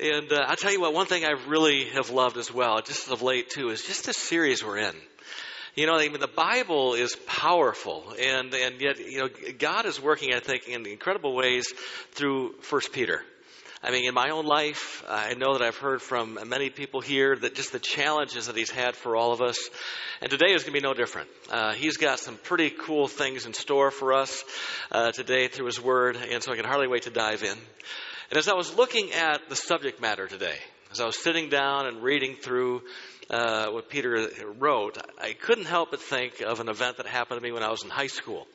And uh, I'll tell you what, one thing I really have loved as well, just of late too, is just the series we're in. You know, I mean, the Bible is powerful, and, and yet, you know, God is working, I think, in incredible ways through First Peter. I mean, in my own life, I know that I've heard from many people here that just the challenges that he's had for all of us. And today is going to be no different. Uh, he's got some pretty cool things in store for us uh, today through his word, and so I can hardly wait to dive in. And as I was looking at the subject matter today, as I was sitting down and reading through uh, what Peter wrote, I couldn't help but think of an event that happened to me when I was in high school.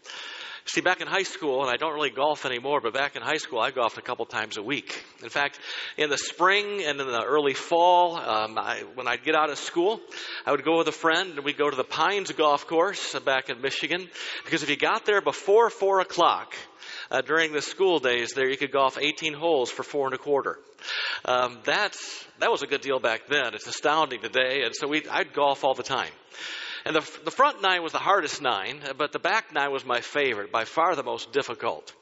See, back in high school, and I don't really golf anymore, but back in high school, I golfed a couple times a week. In fact, in the spring and in the early fall, um, I, when I'd get out of school, I would go with a friend and we'd go to the Pines Golf Course back in Michigan. Because if you got there before four o'clock, uh, during the school days there, you could golf 18 holes for four and a quarter. Um, that's, that was a good deal back then. It's astounding today. And so we, I'd golf all the time. And the, the front nine was the hardest nine, but the back nine was my favorite, by far the most difficult.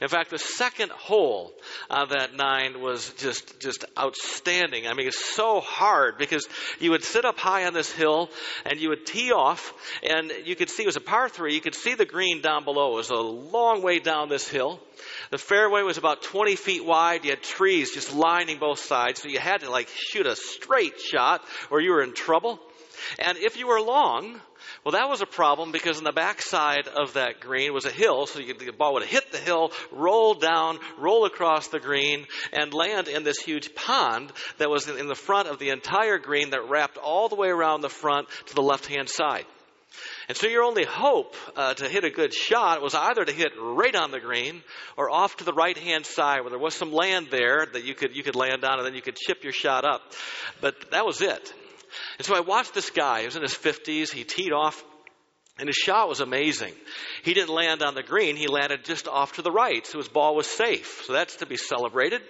In fact, the second hole on that nine was just, just outstanding. I mean, it's so hard because you would sit up high on this hill and you would tee off and you could see, it was a par three, you could see the green down below. It was a long way down this hill. The fairway was about 20 feet wide. You had trees just lining both sides, so you had to like shoot a straight shot or you were in trouble. And if you were long, well, that was a problem because in the backside of that green was a hill, so the ball would hit the hill, roll down, roll across the green, and land in this huge pond that was in the front of the entire green that wrapped all the way around the front to the left hand side. And so your only hope uh, to hit a good shot was either to hit right on the green or off to the right hand side where there was some land there that you could you could land on and then you could chip your shot up. But that was it. And so I watched this guy. He was in his 50s. He teed off and his shot was amazing. He didn't land on the green, he landed just off to the right, so his ball was safe. So that's to be celebrated.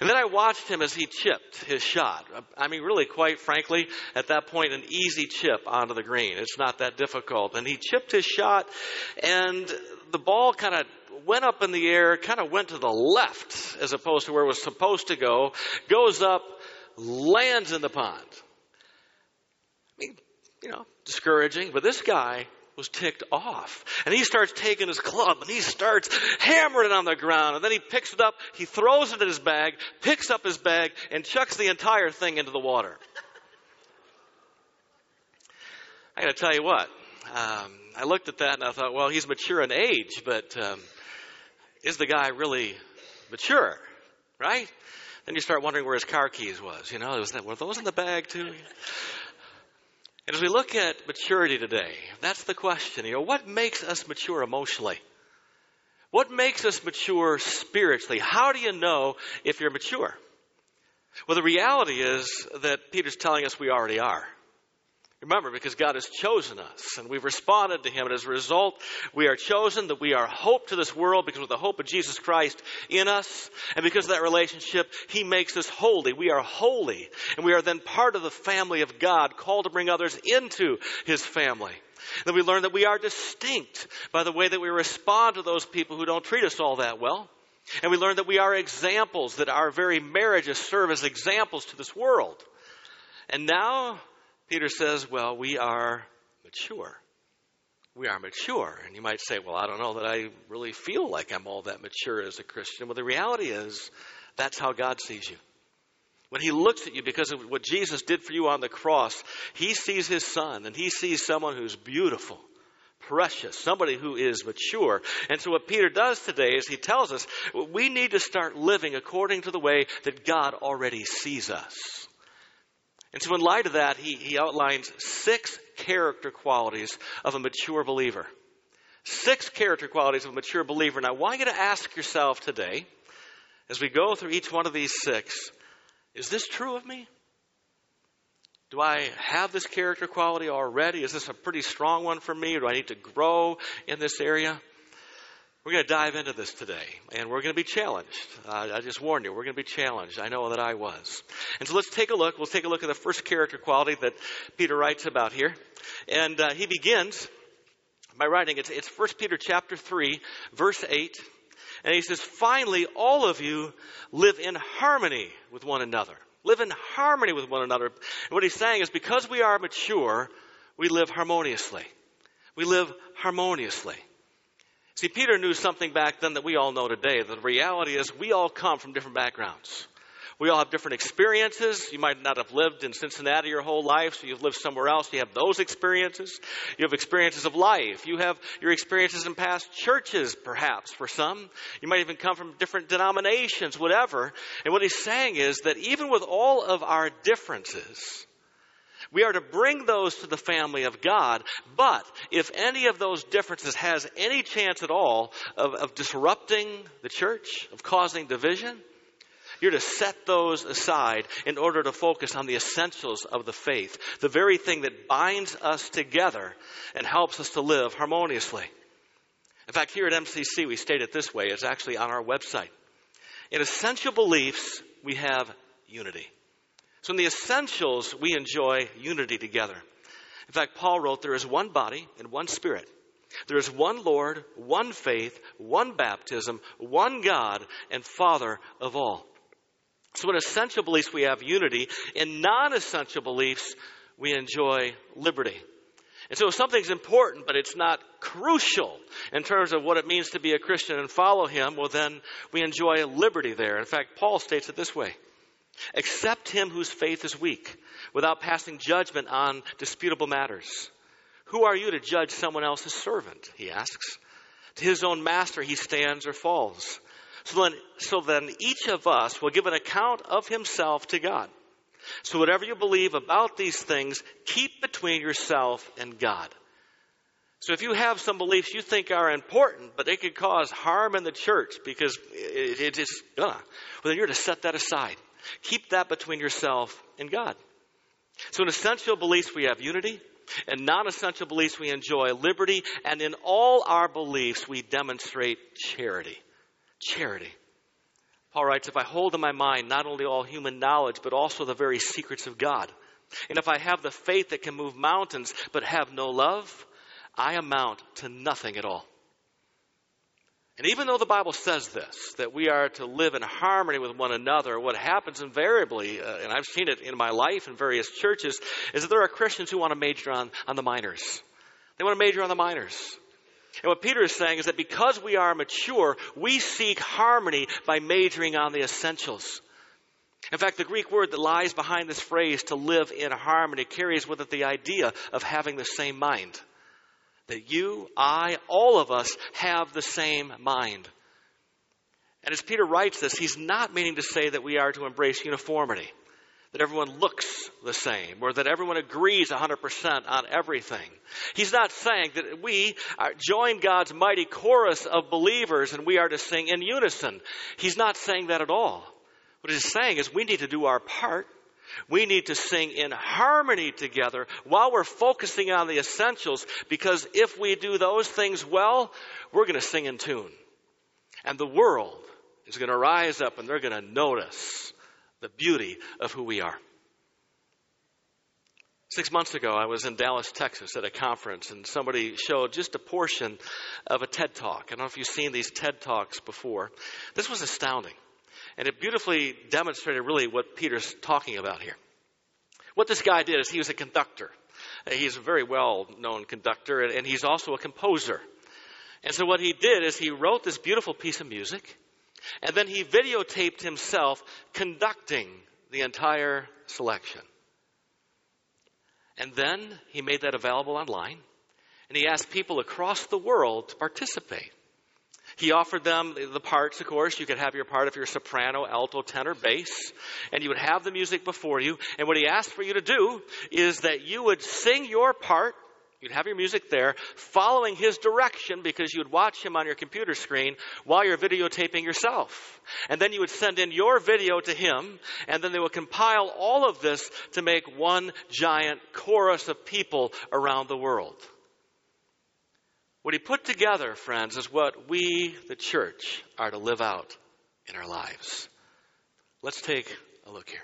And then I watched him as he chipped his shot. I mean, really, quite frankly, at that point, an easy chip onto the green. It's not that difficult. And he chipped his shot, and the ball kind of went up in the air, kind of went to the left as opposed to where it was supposed to go, goes up, lands in the pond you know, discouraging. But this guy was ticked off. And he starts taking his club and he starts hammering it on the ground. And then he picks it up, he throws it in his bag, picks up his bag, and chucks the entire thing into the water. I gotta tell you what, um, I looked at that and I thought, well, he's mature in age, but um, is the guy really mature? Right? Then you start wondering where his car keys was. You know, was that, were those in the bag too? And as we look at maturity today, that's the question. You know, what makes us mature emotionally? What makes us mature spiritually? How do you know if you're mature? Well, the reality is that Peter's telling us we already are. Remember, because God has chosen us and we've responded to Him, and as a result, we are chosen, that we are hope to this world because of the hope of Jesus Christ in us, and because of that relationship, He makes us holy. We are holy, and we are then part of the family of God, called to bring others into His family. Then we learn that we are distinct by the way that we respond to those people who don't treat us all that well. And we learn that we are examples, that our very marriages serve as examples to this world. And now Peter says, well, we are mature. We are mature. And you might say, well, I don't know that I really feel like I'm all that mature as a Christian. Well, the reality is, that's how God sees you. When he looks at you because of what Jesus did for you on the cross, he sees his son and he sees someone who's beautiful, precious, somebody who is mature. And so what Peter does today is he tells us we need to start living according to the way that God already sees us. And so, in light of that, he, he outlines six character qualities of a mature believer. Six character qualities of a mature believer. Now, want you to ask yourself today, as we go through each one of these six, is this true of me? Do I have this character quality already? Is this a pretty strong one for me? Do I need to grow in this area? We're going to dive into this today, and we're going to be challenged. Uh, I just warned you, we're going to be challenged. I know that I was. And so let's take a look. We'll take a look at the first character quality that Peter writes about here. And uh, he begins by writing, it's, it's 1 Peter chapter 3, verse 8. And he says, finally, all of you live in harmony with one another. Live in harmony with one another. And what he's saying is because we are mature, we live harmoniously. We live harmoniously. See, Peter knew something back then that we all know today. The reality is we all come from different backgrounds. We all have different experiences. You might not have lived in Cincinnati your whole life, so you've lived somewhere else. You have those experiences. You have experiences of life. You have your experiences in past churches, perhaps, for some. You might even come from different denominations, whatever. And what he's saying is that even with all of our differences, we are to bring those to the family of God. But if any of those differences has any chance at all of, of disrupting the church, of causing division, you're to set those aside in order to focus on the essentials of the faith, the very thing that binds us together and helps us to live harmoniously. In fact, here at MCC, we state it this way it's actually on our website. In essential beliefs, we have unity. So, in the essentials, we enjoy unity together. In fact, Paul wrote, There is one body and one spirit. There is one Lord, one faith, one baptism, one God, and Father of all. So, in essential beliefs, we have unity. In non essential beliefs, we enjoy liberty. And so, if something's important, but it's not crucial in terms of what it means to be a Christian and follow Him, well, then we enjoy liberty there. In fact, Paul states it this way Accept him whose faith is weak, without passing judgment on disputable matters. Who are you to judge someone else's servant? He asks. To his own master he stands or falls. So then, so then each of us will give an account of himself to God. So whatever you believe about these things, keep between yourself and God. So if you have some beliefs you think are important, but they could cause harm in the church because it, it is gonna, well then you're to set that aside. Keep that between yourself and God. So in essential beliefs we have unity. In non essential beliefs we enjoy liberty. And in all our beliefs we demonstrate charity charity. Paul writes, If I hold in my mind not only all human knowledge, but also the very secrets of God, and if I have the faith that can move mountains, but have no love, I amount to nothing at all. And even though the Bible says this, that we are to live in harmony with one another, what happens invariably, uh, and I've seen it in my life in various churches, is that there are Christians who want to major on, on the minors. They want to major on the minors. And what Peter is saying is that because we are mature, we seek harmony by majoring on the essentials. In fact, the Greek word that lies behind this phrase, to live in harmony, carries with it the idea of having the same mind. That you, I, all of us have the same mind. And as Peter writes this, he's not meaning to say that we are to embrace uniformity that everyone looks the same or that everyone agrees 100% on everything. He's not saying that we join God's mighty chorus of believers and we are to sing in unison. He's not saying that at all. What he's saying is we need to do our part. We need to sing in harmony together while we're focusing on the essentials because if we do those things well, we're going to sing in tune. And the world is going to rise up and they're going to notice the beauty of who we are. Six months ago, I was in Dallas, Texas at a conference, and somebody showed just a portion of a TED Talk. I don't know if you've seen these TED Talks before. This was astounding. And it beautifully demonstrated really what Peter's talking about here. What this guy did is he was a conductor. He's a very well known conductor, and he's also a composer. And so what he did is he wrote this beautiful piece of music, and then he videotaped himself conducting the entire selection. And then he made that available online. And he asked people across the world to participate. He offered them the parts, of course. You could have your part if you're soprano, alto, tenor, bass. And you would have the music before you. And what he asked for you to do is that you would sing your part You'd have your music there, following his direction because you'd watch him on your computer screen while you're videotaping yourself. And then you would send in your video to him, and then they would compile all of this to make one giant chorus of people around the world. What he put together, friends, is what we, the church, are to live out in our lives. Let's take a look here.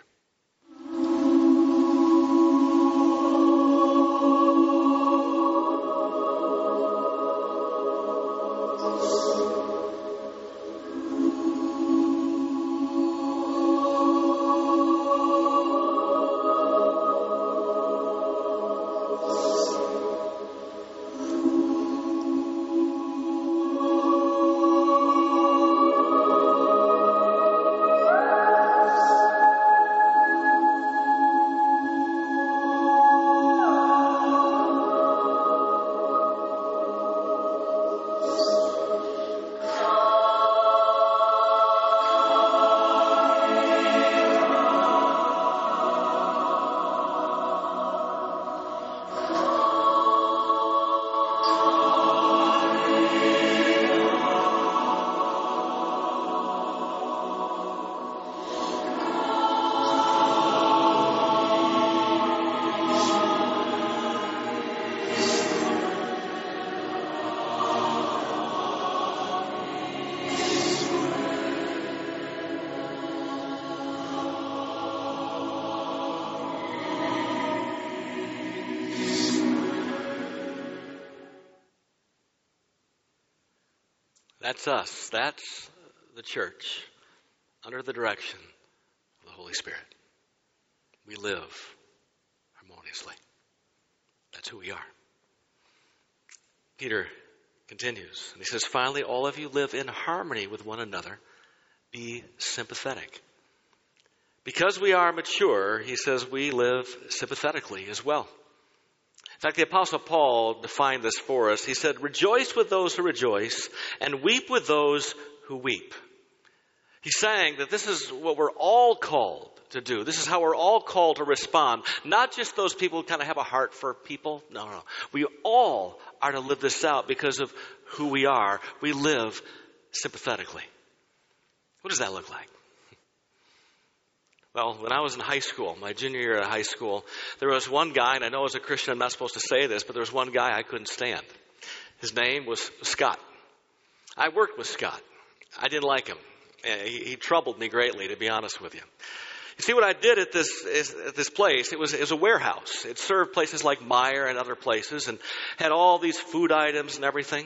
That's us. That's the church under the direction of the Holy Spirit. We live harmoniously. That's who we are. Peter continues, and he says, Finally, all of you live in harmony with one another. Be sympathetic. Because we are mature, he says, we live sympathetically as well. In fact, the Apostle Paul defined this for us. He said, Rejoice with those who rejoice, and weep with those who weep. He's saying that this is what we're all called to do. This is how we're all called to respond. Not just those people who kind of have a heart for people. No, no. We all are to live this out because of who we are. We live sympathetically. What does that look like? Well, when I was in high school, my junior year of high school, there was one guy, and I know as a Christian I'm not supposed to say this, but there was one guy I couldn't stand. His name was Scott. I worked with Scott. I didn't like him. Eh, he, he troubled me greatly, to be honest with you. You see, what I did at this, at this place, it was, it was a warehouse. It served places like Meijer and other places and had all these food items and everything.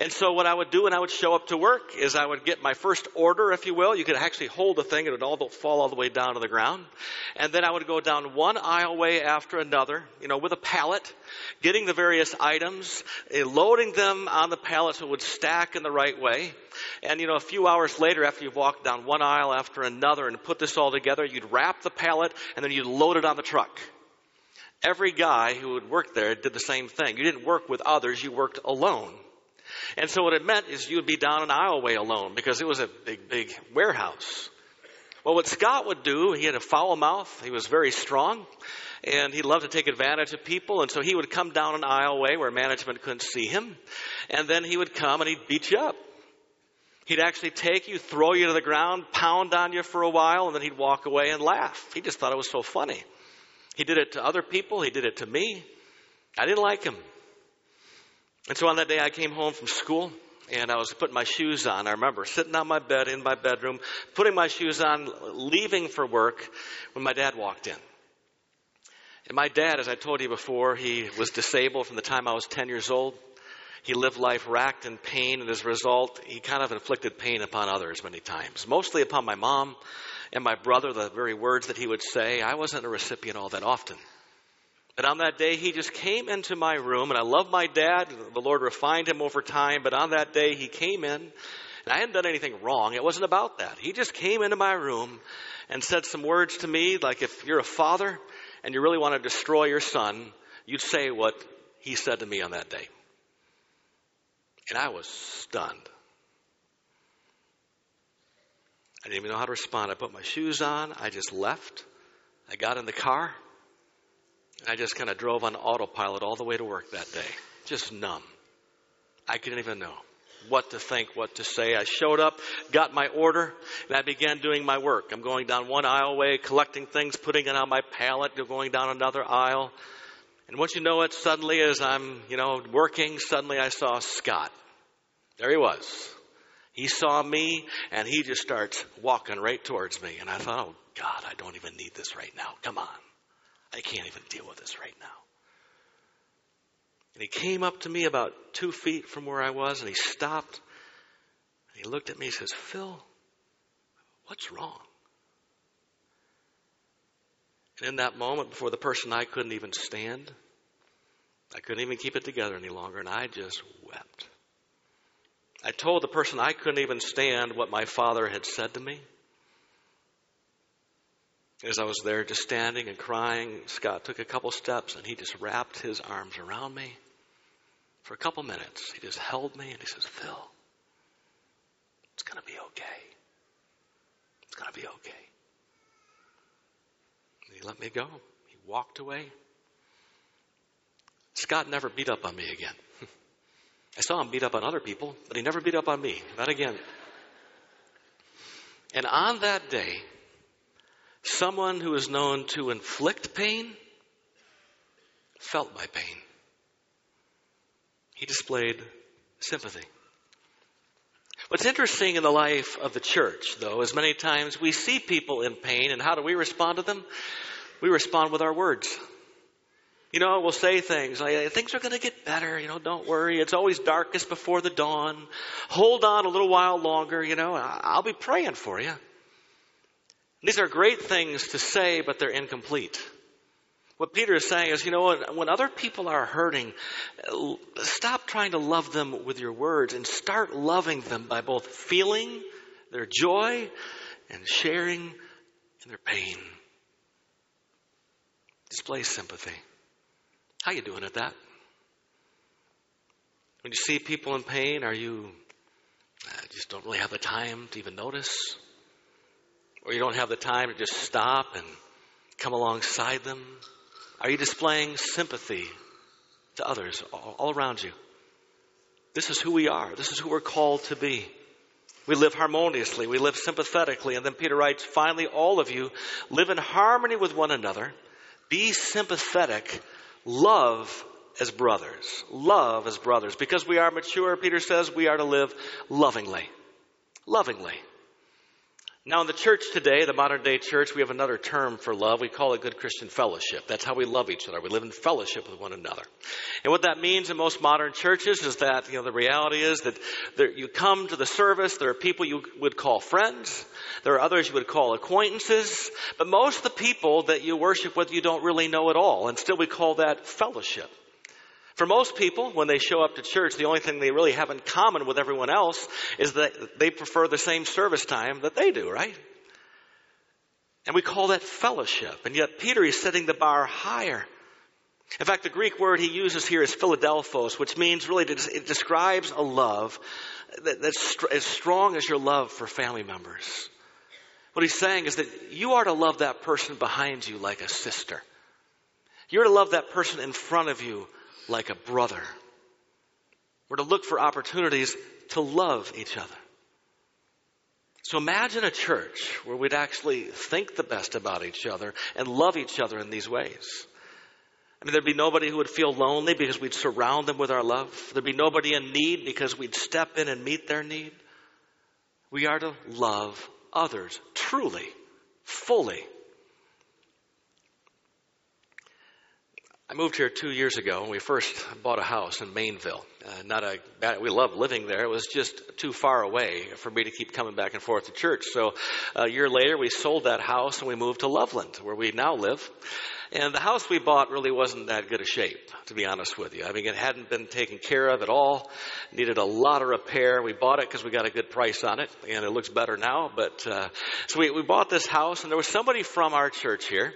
And so what I would do when I would show up to work is I would get my first order, if you will. You could actually hold the thing it would all fall all the way down to the ground. And then I would go down one aisleway after another, you know, with a pallet, getting the various items, eh, loading them on the pallet so it would stack in the right way. And, you know, a few hours later, after you've walked down one aisle after another and put this all together, you'd wrap the pallet and then you'd load it on the truck. Every guy who would work there did the same thing. You didn't work with others, you worked alone. And so what it meant is you would be down an aisleway alone because it was a big, big warehouse. Well, what Scott would do, he had a foul mouth. He was very strong and he loved to take advantage of people. And so he would come down an aisleway where management couldn't see him. And then he would come and he'd beat you up. He'd actually take you, throw you to the ground, pound on you for a while, and then he'd walk away and laugh. He just thought it was so funny. He did it to other people, he did it to me. I didn't like him. And so on that day, I came home from school and I was putting my shoes on. I remember sitting on my bed in my bedroom, putting my shoes on, leaving for work when my dad walked in. And my dad, as I told you before, he was disabled from the time I was 10 years old. He lived life racked in pain, and as a result, he kind of inflicted pain upon others many times, mostly upon my mom and my brother, the very words that he would say. I wasn't a recipient all that often. But on that day, he just came into my room, and I love my dad. The Lord refined him over time, but on that day, he came in, and I hadn't done anything wrong. It wasn't about that. He just came into my room and said some words to me, like if you're a father and you really want to destroy your son, you'd say what he said to me on that day. And I was stunned. I didn't even know how to respond. I put my shoes on. I just left. I got in the car. And I just kind of drove on autopilot all the way to work that day. Just numb. I couldn't even know what to think, what to say. I showed up, got my order, and I began doing my work. I'm going down one aisleway, collecting things, putting it on my pallet, going down another aisle. And once you know it, suddenly as I'm, you know, working, suddenly I saw Scott. There he was. He saw me and he just starts walking right towards me. And I thought, oh God, I don't even need this right now. Come on. I can't even deal with this right now. And he came up to me about two feet from where I was and he stopped. And he looked at me and says, Phil, what's wrong? And in that moment, before the person I couldn't even stand, I couldn't even keep it together any longer, and I just wept. I told the person I couldn't even stand what my father had said to me. As I was there just standing and crying, Scott took a couple steps and he just wrapped his arms around me for a couple minutes. He just held me and he says, Phil, it's going to be okay. It's going to be okay. Let me go. He walked away. Scott never beat up on me again. I saw him beat up on other people, but he never beat up on me. Not again. And on that day, someone who is known to inflict pain felt my pain. He displayed sympathy. What's interesting in the life of the church, though, is many times we see people in pain, and how do we respond to them? We respond with our words. You know, we'll say things like, things are going to get better. You know, don't worry. It's always darkest before the dawn. Hold on a little while longer. You know, I'll be praying for you. These are great things to say, but they're incomplete. What Peter is saying is, you know, when, other people are hurting, stop trying to love them with your words and start loving them by both feeling their joy and sharing in their pain. Display sympathy. How you doing at that? When you see people in pain, are you uh, just don't really have the time to even notice? Or you don't have the time to just stop and come alongside them? Are you displaying sympathy to others all, all around you? This is who we are. This is who we're called to be. We live harmoniously. We live sympathetically. And then Peter writes, finally, all of you live in harmony with one another. Be sympathetic. Love as brothers. Love as brothers. Because we are mature, Peter says, we are to live lovingly. Lovingly. Now, in the church today, the modern day church, we have another term for love. We call it good Christian fellowship. That's how we love each other. We live in fellowship with one another. And what that means in most modern churches is that, you know, the reality is that there, you come to the service, there are people you would call friends, there are others you would call acquaintances, but most of the people that you worship with you don't really know at all, and still we call that fellowship. For most people, when they show up to church, the only thing they really have in common with everyone else is that they prefer the same service time that they do, right? And we call that fellowship. And yet Peter is setting the bar higher. In fact, the Greek word he uses here is Philadelphos, which means really it describes a love that's as strong as your love for family members. What he's saying is that you are to love that person behind you like a sister. You're to love that person in front of you like a brother. We're to look for opportunities to love each other. So imagine a church where we'd actually think the best about each other and love each other in these ways. I mean, there'd be nobody who would feel lonely because we'd surround them with our love. There'd be nobody in need because we'd step in and meet their need. We are to love others truly, fully, I moved here two years ago and we first bought a house in Maineville. Uh, not a bad, we loved living there. It was just too far away for me to keep coming back and forth to church. So a year later we sold that house and we moved to Loveland where we now live. And the house we bought really wasn't that good a shape, to be honest with you. I mean, it hadn't been taken care of at all. Needed a lot of repair. We bought it because we got a good price on it, and it looks better now. But uh, so we, we bought this house, and there was somebody from our church here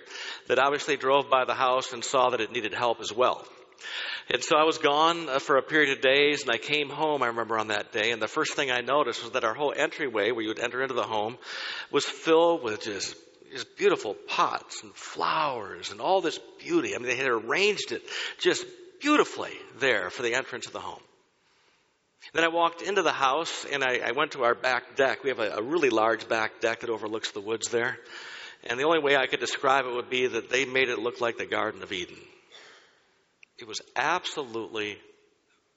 that obviously drove by the house and saw that it needed help as well. And so I was gone uh, for a period of days, and I came home, I remember on that day, and the first thing I noticed was that our whole entryway, where you would enter into the home, was filled with just these beautiful pots and flowers and all this beauty. I mean, they had arranged it just beautifully there for the entrance of the home. Then I walked into the house and I, I went to our back deck. We have a, a really large back deck that overlooks the woods there. And the only way I could describe it would be that they made it look like the Garden of Eden. It was absolutely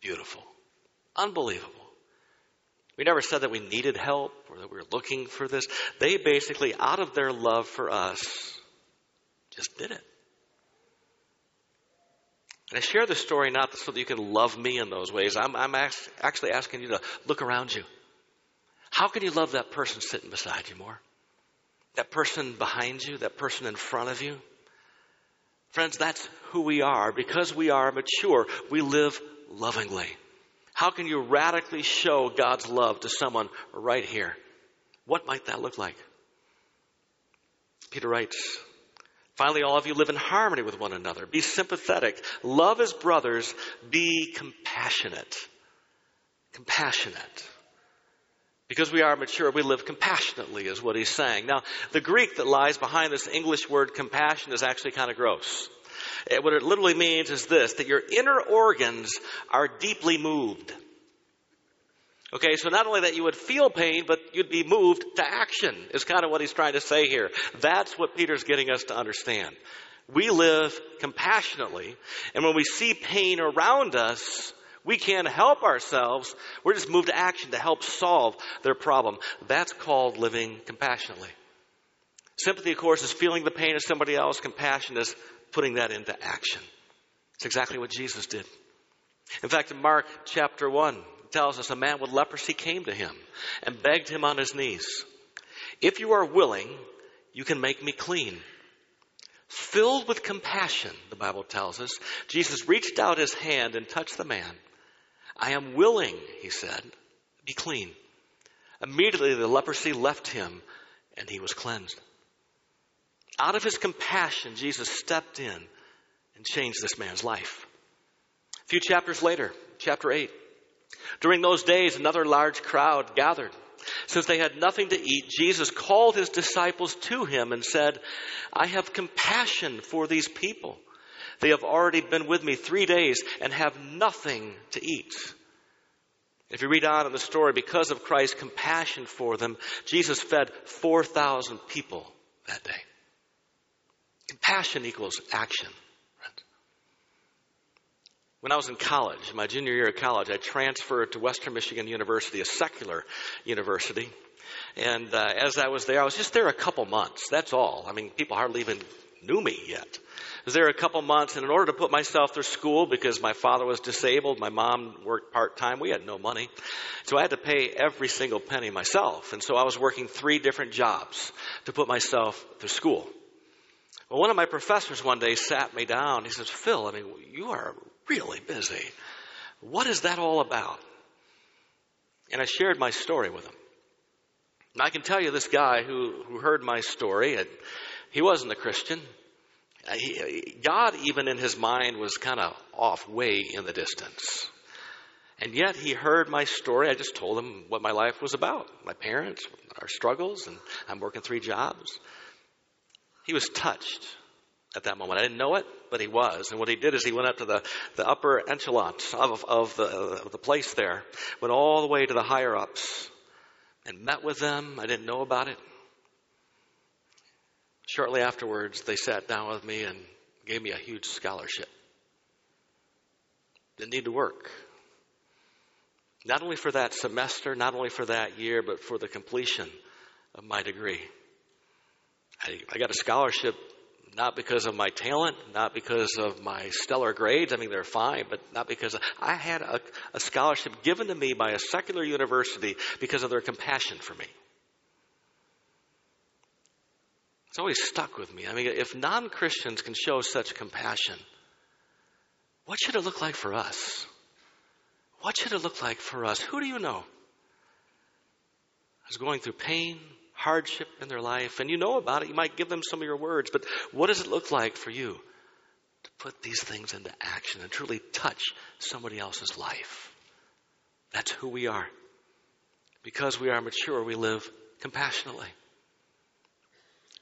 beautiful. Unbelievable. We never said that we needed help or that we were looking for this. They basically, out of their love for us, just did it. And I share this story not so that you can love me in those ways. I'm, I'm actually asking you to look around you. How can you love that person sitting beside you more? That person behind you? That person in front of you? Friends, that's who we are. Because we are mature, we live lovingly. How can you radically show God's love to someone right here? What might that look like? Peter writes, Finally, all of you live in harmony with one another. Be sympathetic. Love as brothers. Be compassionate. Compassionate. Because we are mature, we live compassionately, is what he's saying. Now, the Greek that lies behind this English word compassion is actually kind of gross. Eh, what it literally means is this that your inner organs are deeply moved. Okay, so not only that you would feel pain, but you'd be moved to action, is kind of what he's trying to say here. That's what Peter's getting us to understand. We live compassionately, and when we see pain around us, we can't help ourselves. We're just moved to action to help solve their problem. That's called living compassionately. Sympathy, of course, is feeling the pain of somebody else. Compassion is putting that into action. It's exactly what Jesus did. In fact, in Mark chapter 1, it tells us a man with leprosy came to him and begged him on his knees, If you are willing, you can make me clean. Filled with compassion, the Bible tells us, Jesus reached out his hand and touched the man. I am willing, he said, be clean. Immediately the leprosy left him and he was cleansed. Out of his compassion, Jesus stepped in and changed this man's life. A few chapters later, chapter 8, during those days, another large crowd gathered. Since they had nothing to eat, Jesus called his disciples to him and said, I have compassion for these people. They have already been with me three days and have nothing to eat. If you read on in the story, because of Christ's compassion for them, Jesus fed 4,000 people that day. Compassion equals action. When I was in college, my junior year of college, I transferred to Western Michigan University, a secular university. And uh, as I was there, I was just there a couple months. That's all. I mean, people hardly even knew me yet. I was there a couple months, and in order to put myself through school, because my father was disabled, my mom worked part time, we had no money. So I had to pay every single penny myself. And so I was working three different jobs to put myself through school. Well, one of my professors one day sat me down. He says, Phil, I mean, you are really busy. What is that all about? And I shared my story with him. And I can tell you this guy who, who heard my story, and he wasn't a Christian. Uh, he, God, even in his mind, was kind of off way in the distance. And yet he heard my story. I just told him what my life was about my parents, our struggles, and I'm working three jobs. He was touched at that moment. I didn't know it, but he was. And what he did is he went up to the, the upper echelons of, of, the, of the place there, went all the way to the higher ups, and met with them. I didn't know about it. Shortly afterwards, they sat down with me and gave me a huge scholarship. Didn't need to work. Not only for that semester, not only for that year, but for the completion of my degree. I, I got a scholarship not because of my talent, not because of my stellar grades. I mean, they're fine, but not because of, I had a, a scholarship given to me by a secular university because of their compassion for me. It's always stuck with me. I mean, if non Christians can show such compassion, what should it look like for us? What should it look like for us? Who do you know? Is going through pain, hardship in their life, and you know about it. You might give them some of your words, but what does it look like for you to put these things into action and truly touch somebody else's life? That's who we are. Because we are mature, we live compassionately.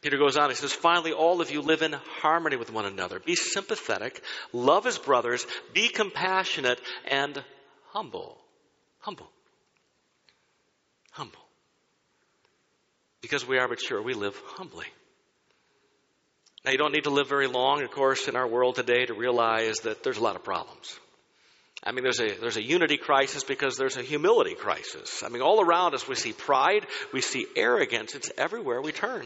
Peter goes on, he says, finally, all of you live in harmony with one another. Be sympathetic, love as brothers, be compassionate, and humble. Humble. Humble. Because we are mature, we live humbly. Now, you don't need to live very long, of course, in our world today to realize that there's a lot of problems. I mean, there's a, there's a unity crisis because there's a humility crisis. I mean, all around us we see pride, we see arrogance. It's everywhere we turn.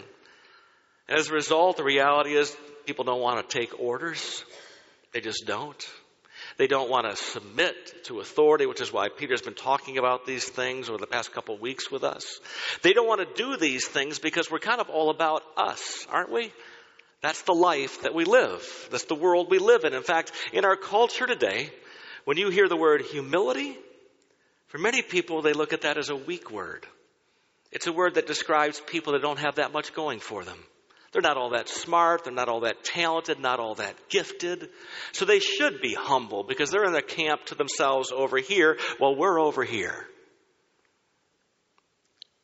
And as a result, the reality is people don't want to take orders. They just don't. They don't want to submit to authority, which is why Peter's been talking about these things over the past couple of weeks with us. They don't want to do these things because we're kind of all about us, aren't we? That's the life that we live. That's the world we live in. In fact, in our culture today, when you hear the word humility, for many people, they look at that as a weak word. It's a word that describes people that don't have that much going for them. They're not all that smart. They're not all that talented, not all that gifted. So they should be humble because they're in a camp to themselves over here while we're over here.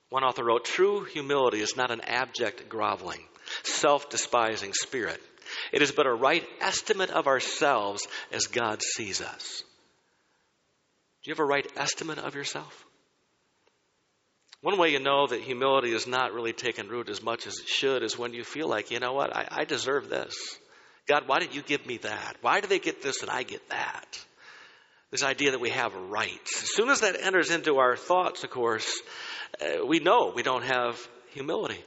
One author wrote True humility is not an abject groveling, self despising spirit. It is but a right estimate of ourselves as God sees us. Do you have a right estimate of yourself? One way you know that humility is not really taking root as much as it should is when you feel like, you know what, I, I deserve this. God, why didn't you give me that? Why do they get this and I get that? This idea that we have rights. As soon as that enters into our thoughts, of course, uh, we know we don't have humility.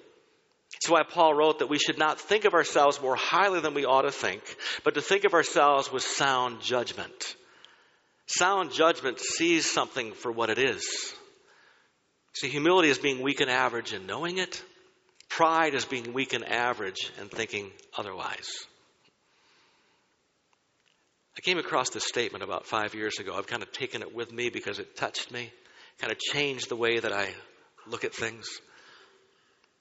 That's why Paul wrote that we should not think of ourselves more highly than we ought to think, but to think of ourselves with sound judgment. Sound judgment sees something for what it is. See, humility is being weak and average and knowing it. Pride is being weak and average and thinking otherwise. I came across this statement about five years ago. I've kind of taken it with me because it touched me, kind of changed the way that I look at things.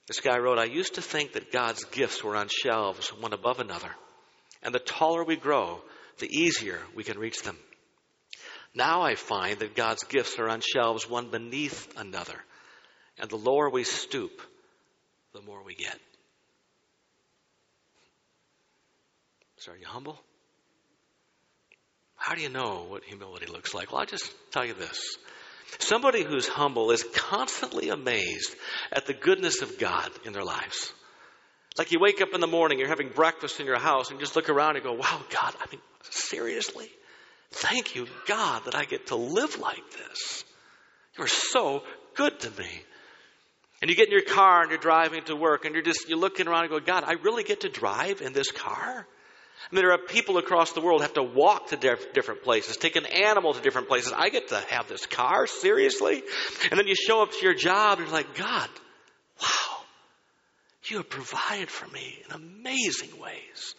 This guy wrote, I used to think that God's gifts were on shelves, one above another. And the taller we grow, the easier we can reach them. Now I find that God's gifts are on shelves, one beneath another. And the lower we stoop, the more we get. So, are you humble? How do you know what humility looks like? Well, I'll just tell you this. Somebody who's humble is constantly amazed at the goodness of God in their lives. Like you wake up in the morning, you're having breakfast in your house, and you just look around and go, wow, God, I mean, seriously? Thank you, God, that I get to live like this. You're so good to me. And you get in your car and you're driving to work and you're just, you're looking around and go, God, I really get to drive in this car? I mean, there are people across the world have to walk to different places, take an animal to different places. I get to have this car, seriously? And then you show up to your job and you're like, God, wow, you have provided for me in amazing ways.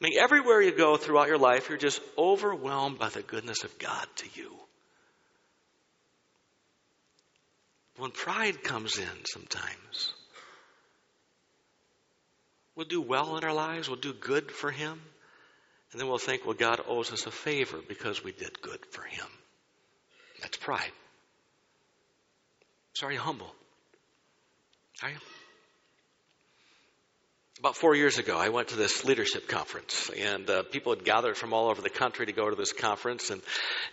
I mean, everywhere you go throughout your life, you're just overwhelmed by the goodness of God to you. When pride comes in sometimes, We'll do well in our lives. We'll do good for Him. And then we'll think, well, God owes us a favor because we did good for Him. That's pride. So are you humble? Are you? About four years ago, I went to this leadership conference, and uh, people had gathered from all over the country to go to this conference, and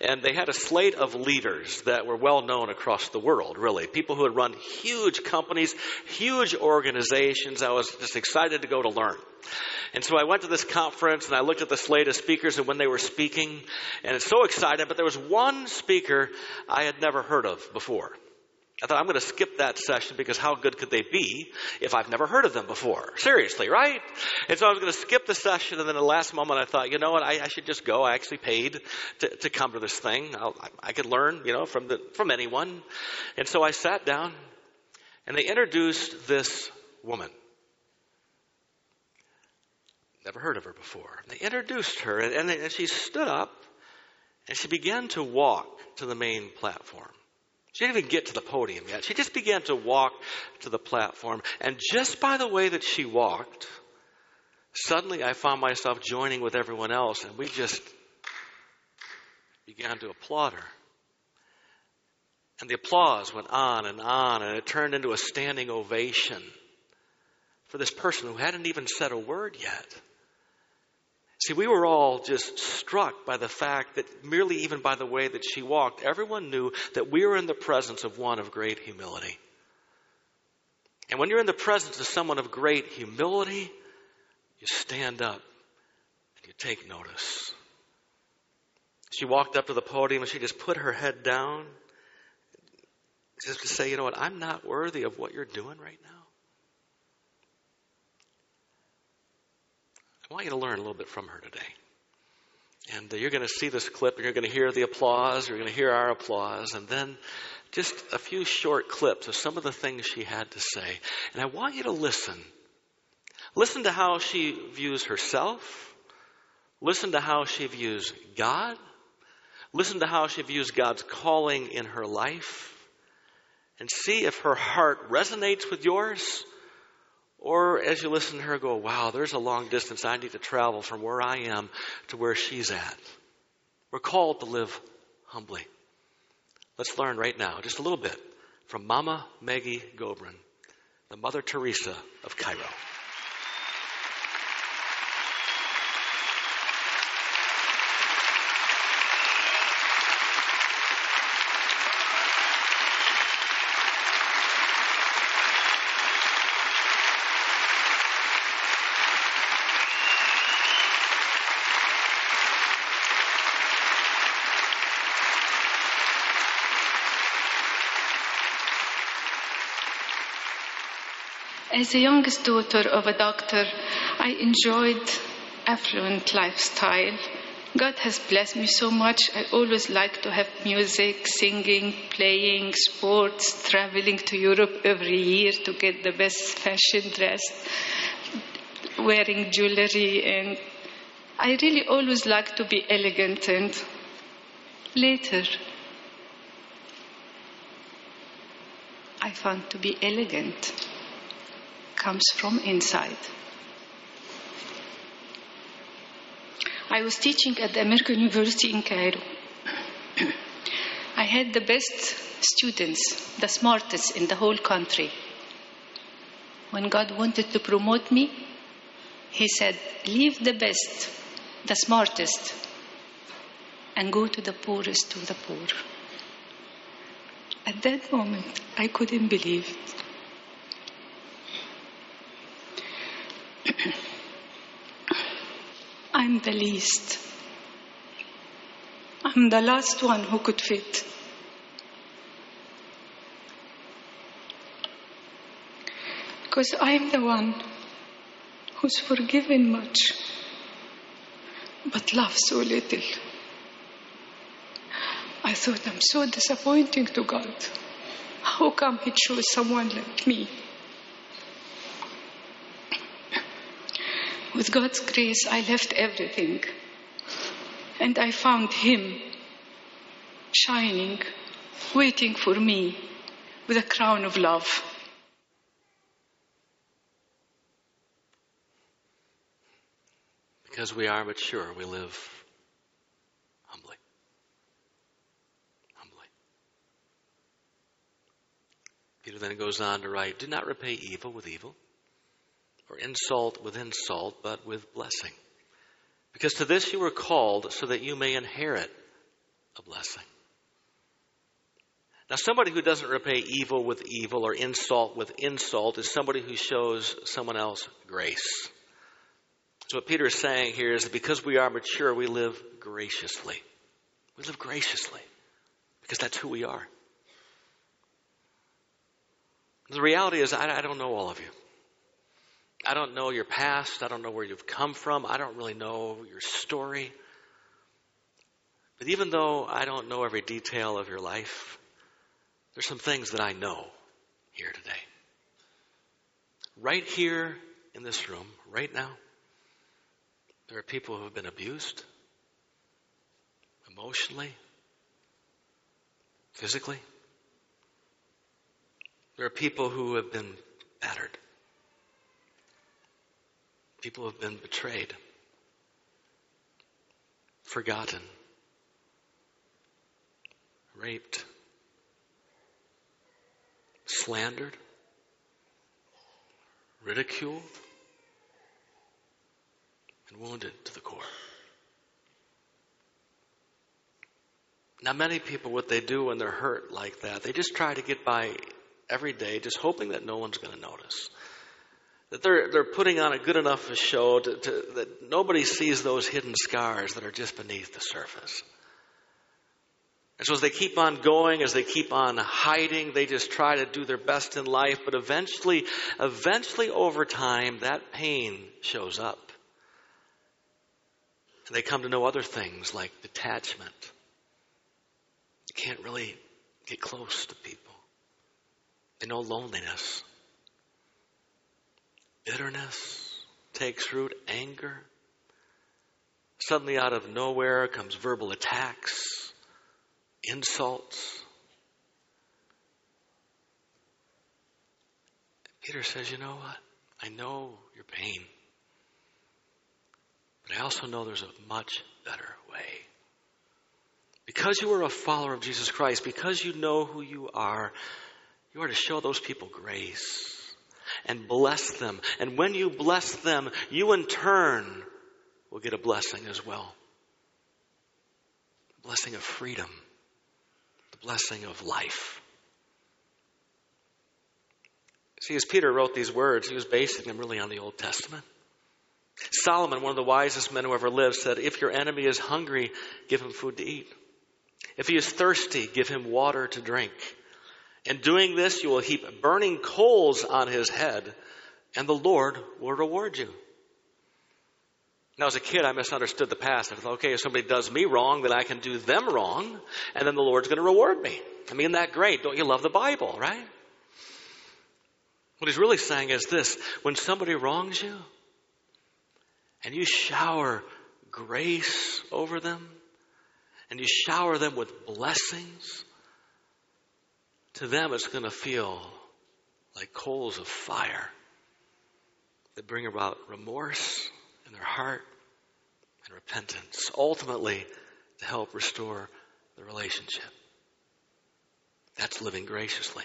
and they had a slate of leaders that were well known across the world. Really, people who had run huge companies, huge organizations. I was just excited to go to learn. And so I went to this conference and I looked at the slate of speakers and when they were speaking, and it's so excited. But there was one speaker I had never heard of before. I thought, I'm going to skip that session because how good could they be if I've never heard of them before? Seriously, right? And so I was going to skip the session, and then at the last moment I thought, you know what, I, I should just go. I actually paid to, to come to this thing. I'll, I could learn, you know, from, the, from anyone. And so I sat down, and they introduced this woman. Never heard of her before. They introduced her, and, and she stood up, and she began to walk to the main platform. She didn't even get to the podium yet. She just began to walk to the platform. And just by the way that she walked, suddenly I found myself joining with everyone else, and we just began to applaud her. And the applause went on and on, and it turned into a standing ovation for this person who hadn't even said a word yet. See, we were all just struck by the fact that merely even by the way that she walked, everyone knew that we were in the presence of one of great humility. And when you're in the presence of someone of great humility, you stand up and you take notice. She walked up to the podium and she just put her head down just to say, you know what, I'm not worthy of what you're doing right now. I want you to learn a little bit from her today. And uh, you're going to see this clip and you're going to hear the applause, you're going to hear our applause, and then just a few short clips of some of the things she had to say. And I want you to listen. Listen to how she views herself. Listen to how she views God. Listen to how she views God's calling in her life. And see if her heart resonates with yours or as you listen to her go, wow, there's a long distance I need to travel from where I am to where she's at. We're called to live humbly. Let's learn right now, just a little bit, from Mama Maggie Gobran, the Mother Teresa of Cairo. As a youngest daughter of a doctor, I enjoyed affluent lifestyle. God has blessed me so much. I always like to have music, singing, playing, sports, traveling to Europe every year to get the best fashion dress, wearing jewelry, and I really always like to be elegant. And later, I found to be elegant comes from inside. I was teaching at the American University in Cairo. I had the best students, the smartest in the whole country. When God wanted to promote me, He said, Leave the best, the smartest, and go to the poorest of the poor. At that moment, I couldn't believe it. I'm the least. I'm the last one who could fit. Because I'm the one who's forgiven much, but loves so little. I thought I'm so disappointing to God. How come He chose someone like me? With God's grace, I left everything. And I found Him shining, waiting for me with a crown of love. Because we are mature, we live humbly. Humbly. Peter then goes on to write Do not repay evil with evil or insult with insult, but with blessing. Because to this you were called so that you may inherit a blessing. Now, somebody who doesn't repay evil with evil or insult with insult is somebody who shows someone else grace. So, what Peter is saying here is that because we are mature, we live graciously. We live graciously because that's who we are. The reality is, I, I don't know all of you. I don't know your past. I don't know where you've come from. I don't really know your story. But even though I don't know every detail of your life, there's some things that I know here today. Right here in this room, right now, there are people who have been abused emotionally, physically. There are people who have been battered. People have been betrayed, forgotten, raped, slandered, ridiculed, and wounded to the core. Now, many people, what they do when they're hurt like that, they just try to get by every day, just hoping that no one's going to notice that they're, they're putting on a good enough show to, to, that nobody sees those hidden scars that are just beneath the surface. And so as they keep on going, as they keep on hiding, they just try to do their best in life, but eventually, eventually over time, that pain shows up. And they come to know other things like detachment. You can't really get close to people. They know loneliness. Bitterness takes root, anger. Suddenly, out of nowhere, comes verbal attacks, insults. Peter says, You know what? I know your pain, but I also know there's a much better way. Because you are a follower of Jesus Christ, because you know who you are, you are to show those people grace and bless them. And when you bless them, you in turn will get a blessing as well. The blessing of freedom, the blessing of life. See, as Peter wrote these words, he was basing them really on the Old Testament. Solomon, one of the wisest men who ever lived, said, If your enemy is hungry, give him food to eat. If he is thirsty, give him water to drink. In doing this, you will heap burning coals on his head. and the Lord will reward you. Now, as a kid, I misunderstood the past. I thought, okay, if somebody does me wrong, then I can do them wrong, and then the Lord's going to reward me. I mean, that great? Don't you love the Bible, right? What he's really saying is this when somebody wrongs you, and you shower grace over them, and you shower them with blessings, to them it's going to feel like coals of fire that bring about remorse in their heart and repentance, ultimately to help restore the relationship. That's living graciously.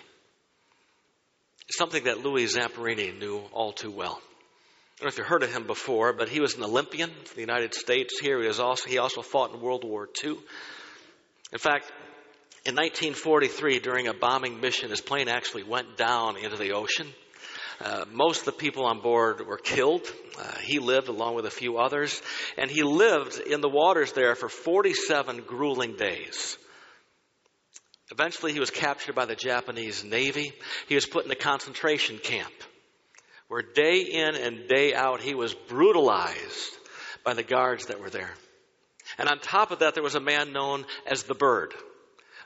It's something that Louis Zamperini knew all too well. I don't know if you've heard of him before, but he was an Olympian for the United States here. He, also, he also fought in World War II. In fact, in 1943, during a bombing mission, his plane actually went down into the ocean. Uh, most of the people on board were killed. Uh, he lived along with a few others, and he lived in the waters there for 47 grueling days. Eventually, he was captured by the Japanese Navy. He was put in a concentration camp where day in and day out he was brutalized by the guards that were there. And on top of that, there was a man known as the bird.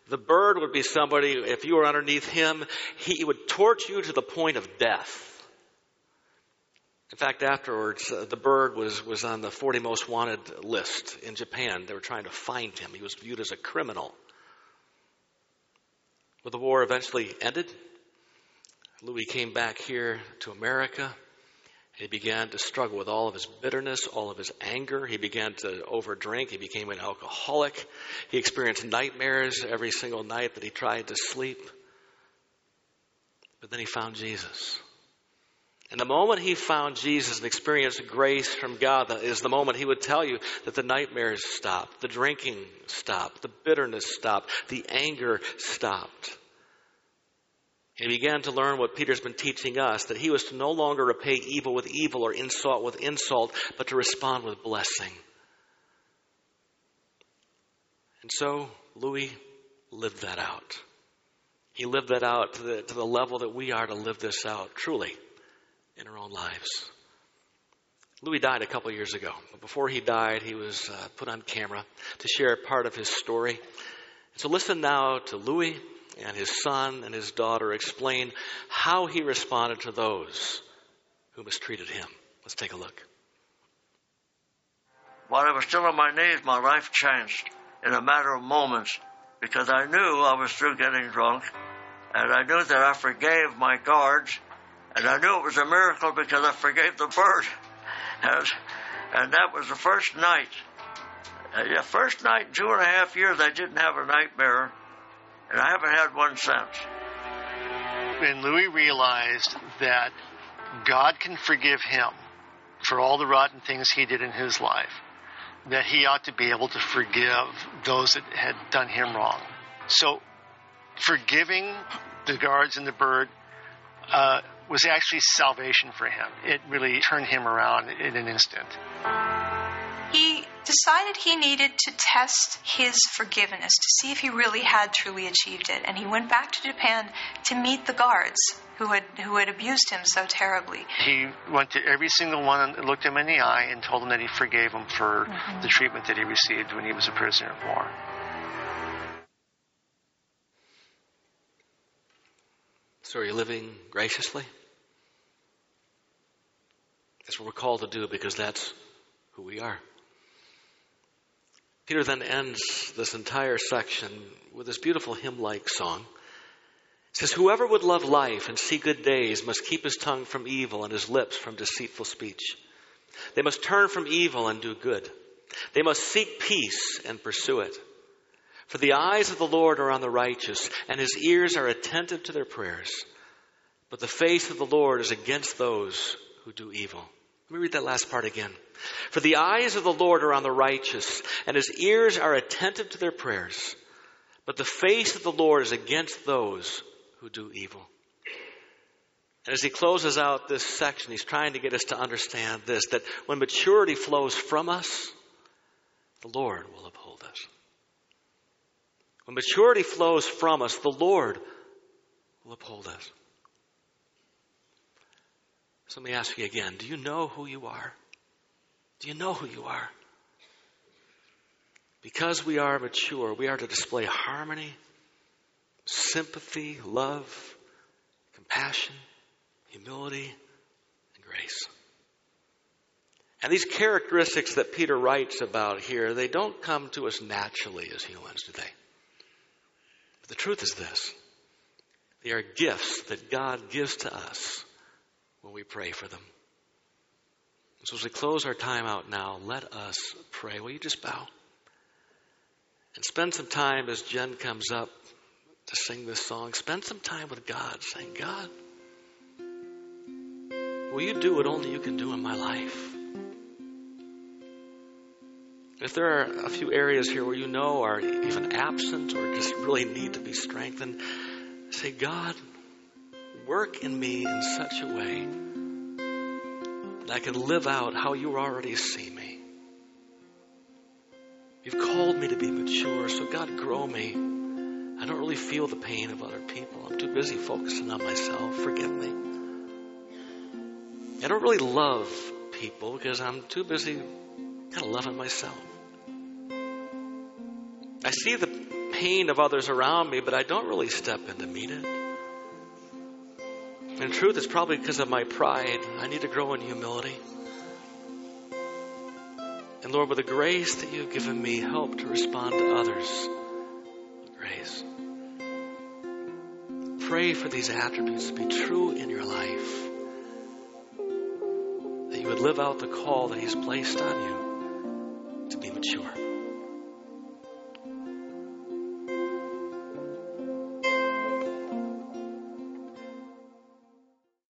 The bird would be somebody, if you were underneath him, he would torture you to the point of death. In fact, afterwards, uh, the bird was, was on the 40 most wanted list in Japan. They were trying to find him. He was viewed as a criminal. When the war eventually ended, Louis came back here to America. He began to struggle with all of his bitterness, all of his anger. He began to overdrink. He became an alcoholic. He experienced nightmares every single night that he tried to sleep. But then he found Jesus. And the moment he found Jesus and experienced grace from God is the moment he would tell you that the nightmares stopped, the drinking stopped, the bitterness stopped, the anger stopped. And he began to learn what Peter's been teaching us that he was to no longer repay evil with evil or insult with insult, but to respond with blessing. And so Louis lived that out. He lived that out to the, to the level that we are to live this out, truly, in our own lives. Louis died a couple years ago. But before he died, he was uh, put on camera to share a part of his story. So listen now to Louis and his son and his daughter explain how he responded to those who mistreated him. Let's take a look. While I was still on my knees, my life changed in a matter of moments because I knew I was through getting drunk and I knew that I forgave my guards and I knew it was a miracle because I forgave the bird. And, and that was the first night. Uh, the first night in two and a half years, I didn't have a nightmare and I haven't had one since. And Louis realized that God can forgive him for all the rotten things he did in his life, that he ought to be able to forgive those that had done him wrong. So, forgiving the guards and the bird uh, was actually salvation for him. It really turned him around in an instant. He decided he needed to test his forgiveness to see if he really had truly achieved it. And he went back to Japan to meet the guards who had, who had abused him so terribly. He went to every single one and looked him in the eye and told him that he forgave him for mm-hmm. the treatment that he received when he was a prisoner of war. So, are you living graciously? That's what we're called to do because that's who we are. Peter then ends this entire section with this beautiful hymn like song. It says, Whoever would love life and see good days must keep his tongue from evil and his lips from deceitful speech. They must turn from evil and do good. They must seek peace and pursue it. For the eyes of the Lord are on the righteous, and his ears are attentive to their prayers. But the face of the Lord is against those who do evil. Let me read that last part again. For the eyes of the Lord are on the righteous, and his ears are attentive to their prayers. But the face of the Lord is against those who do evil. And as he closes out this section, he's trying to get us to understand this that when maturity flows from us, the Lord will uphold us. When maturity flows from us, the Lord will uphold us. So let me ask you again do you know who you are? Do you know who you are? Because we are mature, we are to display harmony, sympathy, love, compassion, humility, and grace. And these characteristics that Peter writes about here, they don't come to us naturally as humans, do they? But the truth is this they are gifts that God gives to us when we pray for them. So as we close our time out now, let us pray. Will you just bow? And spend some time as Jen comes up to sing this song. Spend some time with God, saying, God, will you do what only you can do in my life? If there are a few areas here where you know are even absent or just really need to be strengthened, say, God, work in me in such a way that I can live out how you already see me. You've called me to be mature, so God, grow me. I don't really feel the pain of other people. I'm too busy focusing on myself. Forgive me. I don't really love people because I'm too busy kind of loving myself. I see the pain of others around me, but I don't really step in to meet it. In truth, it's probably because of my pride. I need to grow in humility. And Lord, with the grace that you've given me, help to respond to others with grace. Pray for these attributes to be true in your life. That you would live out the call that He's placed on you to be mature.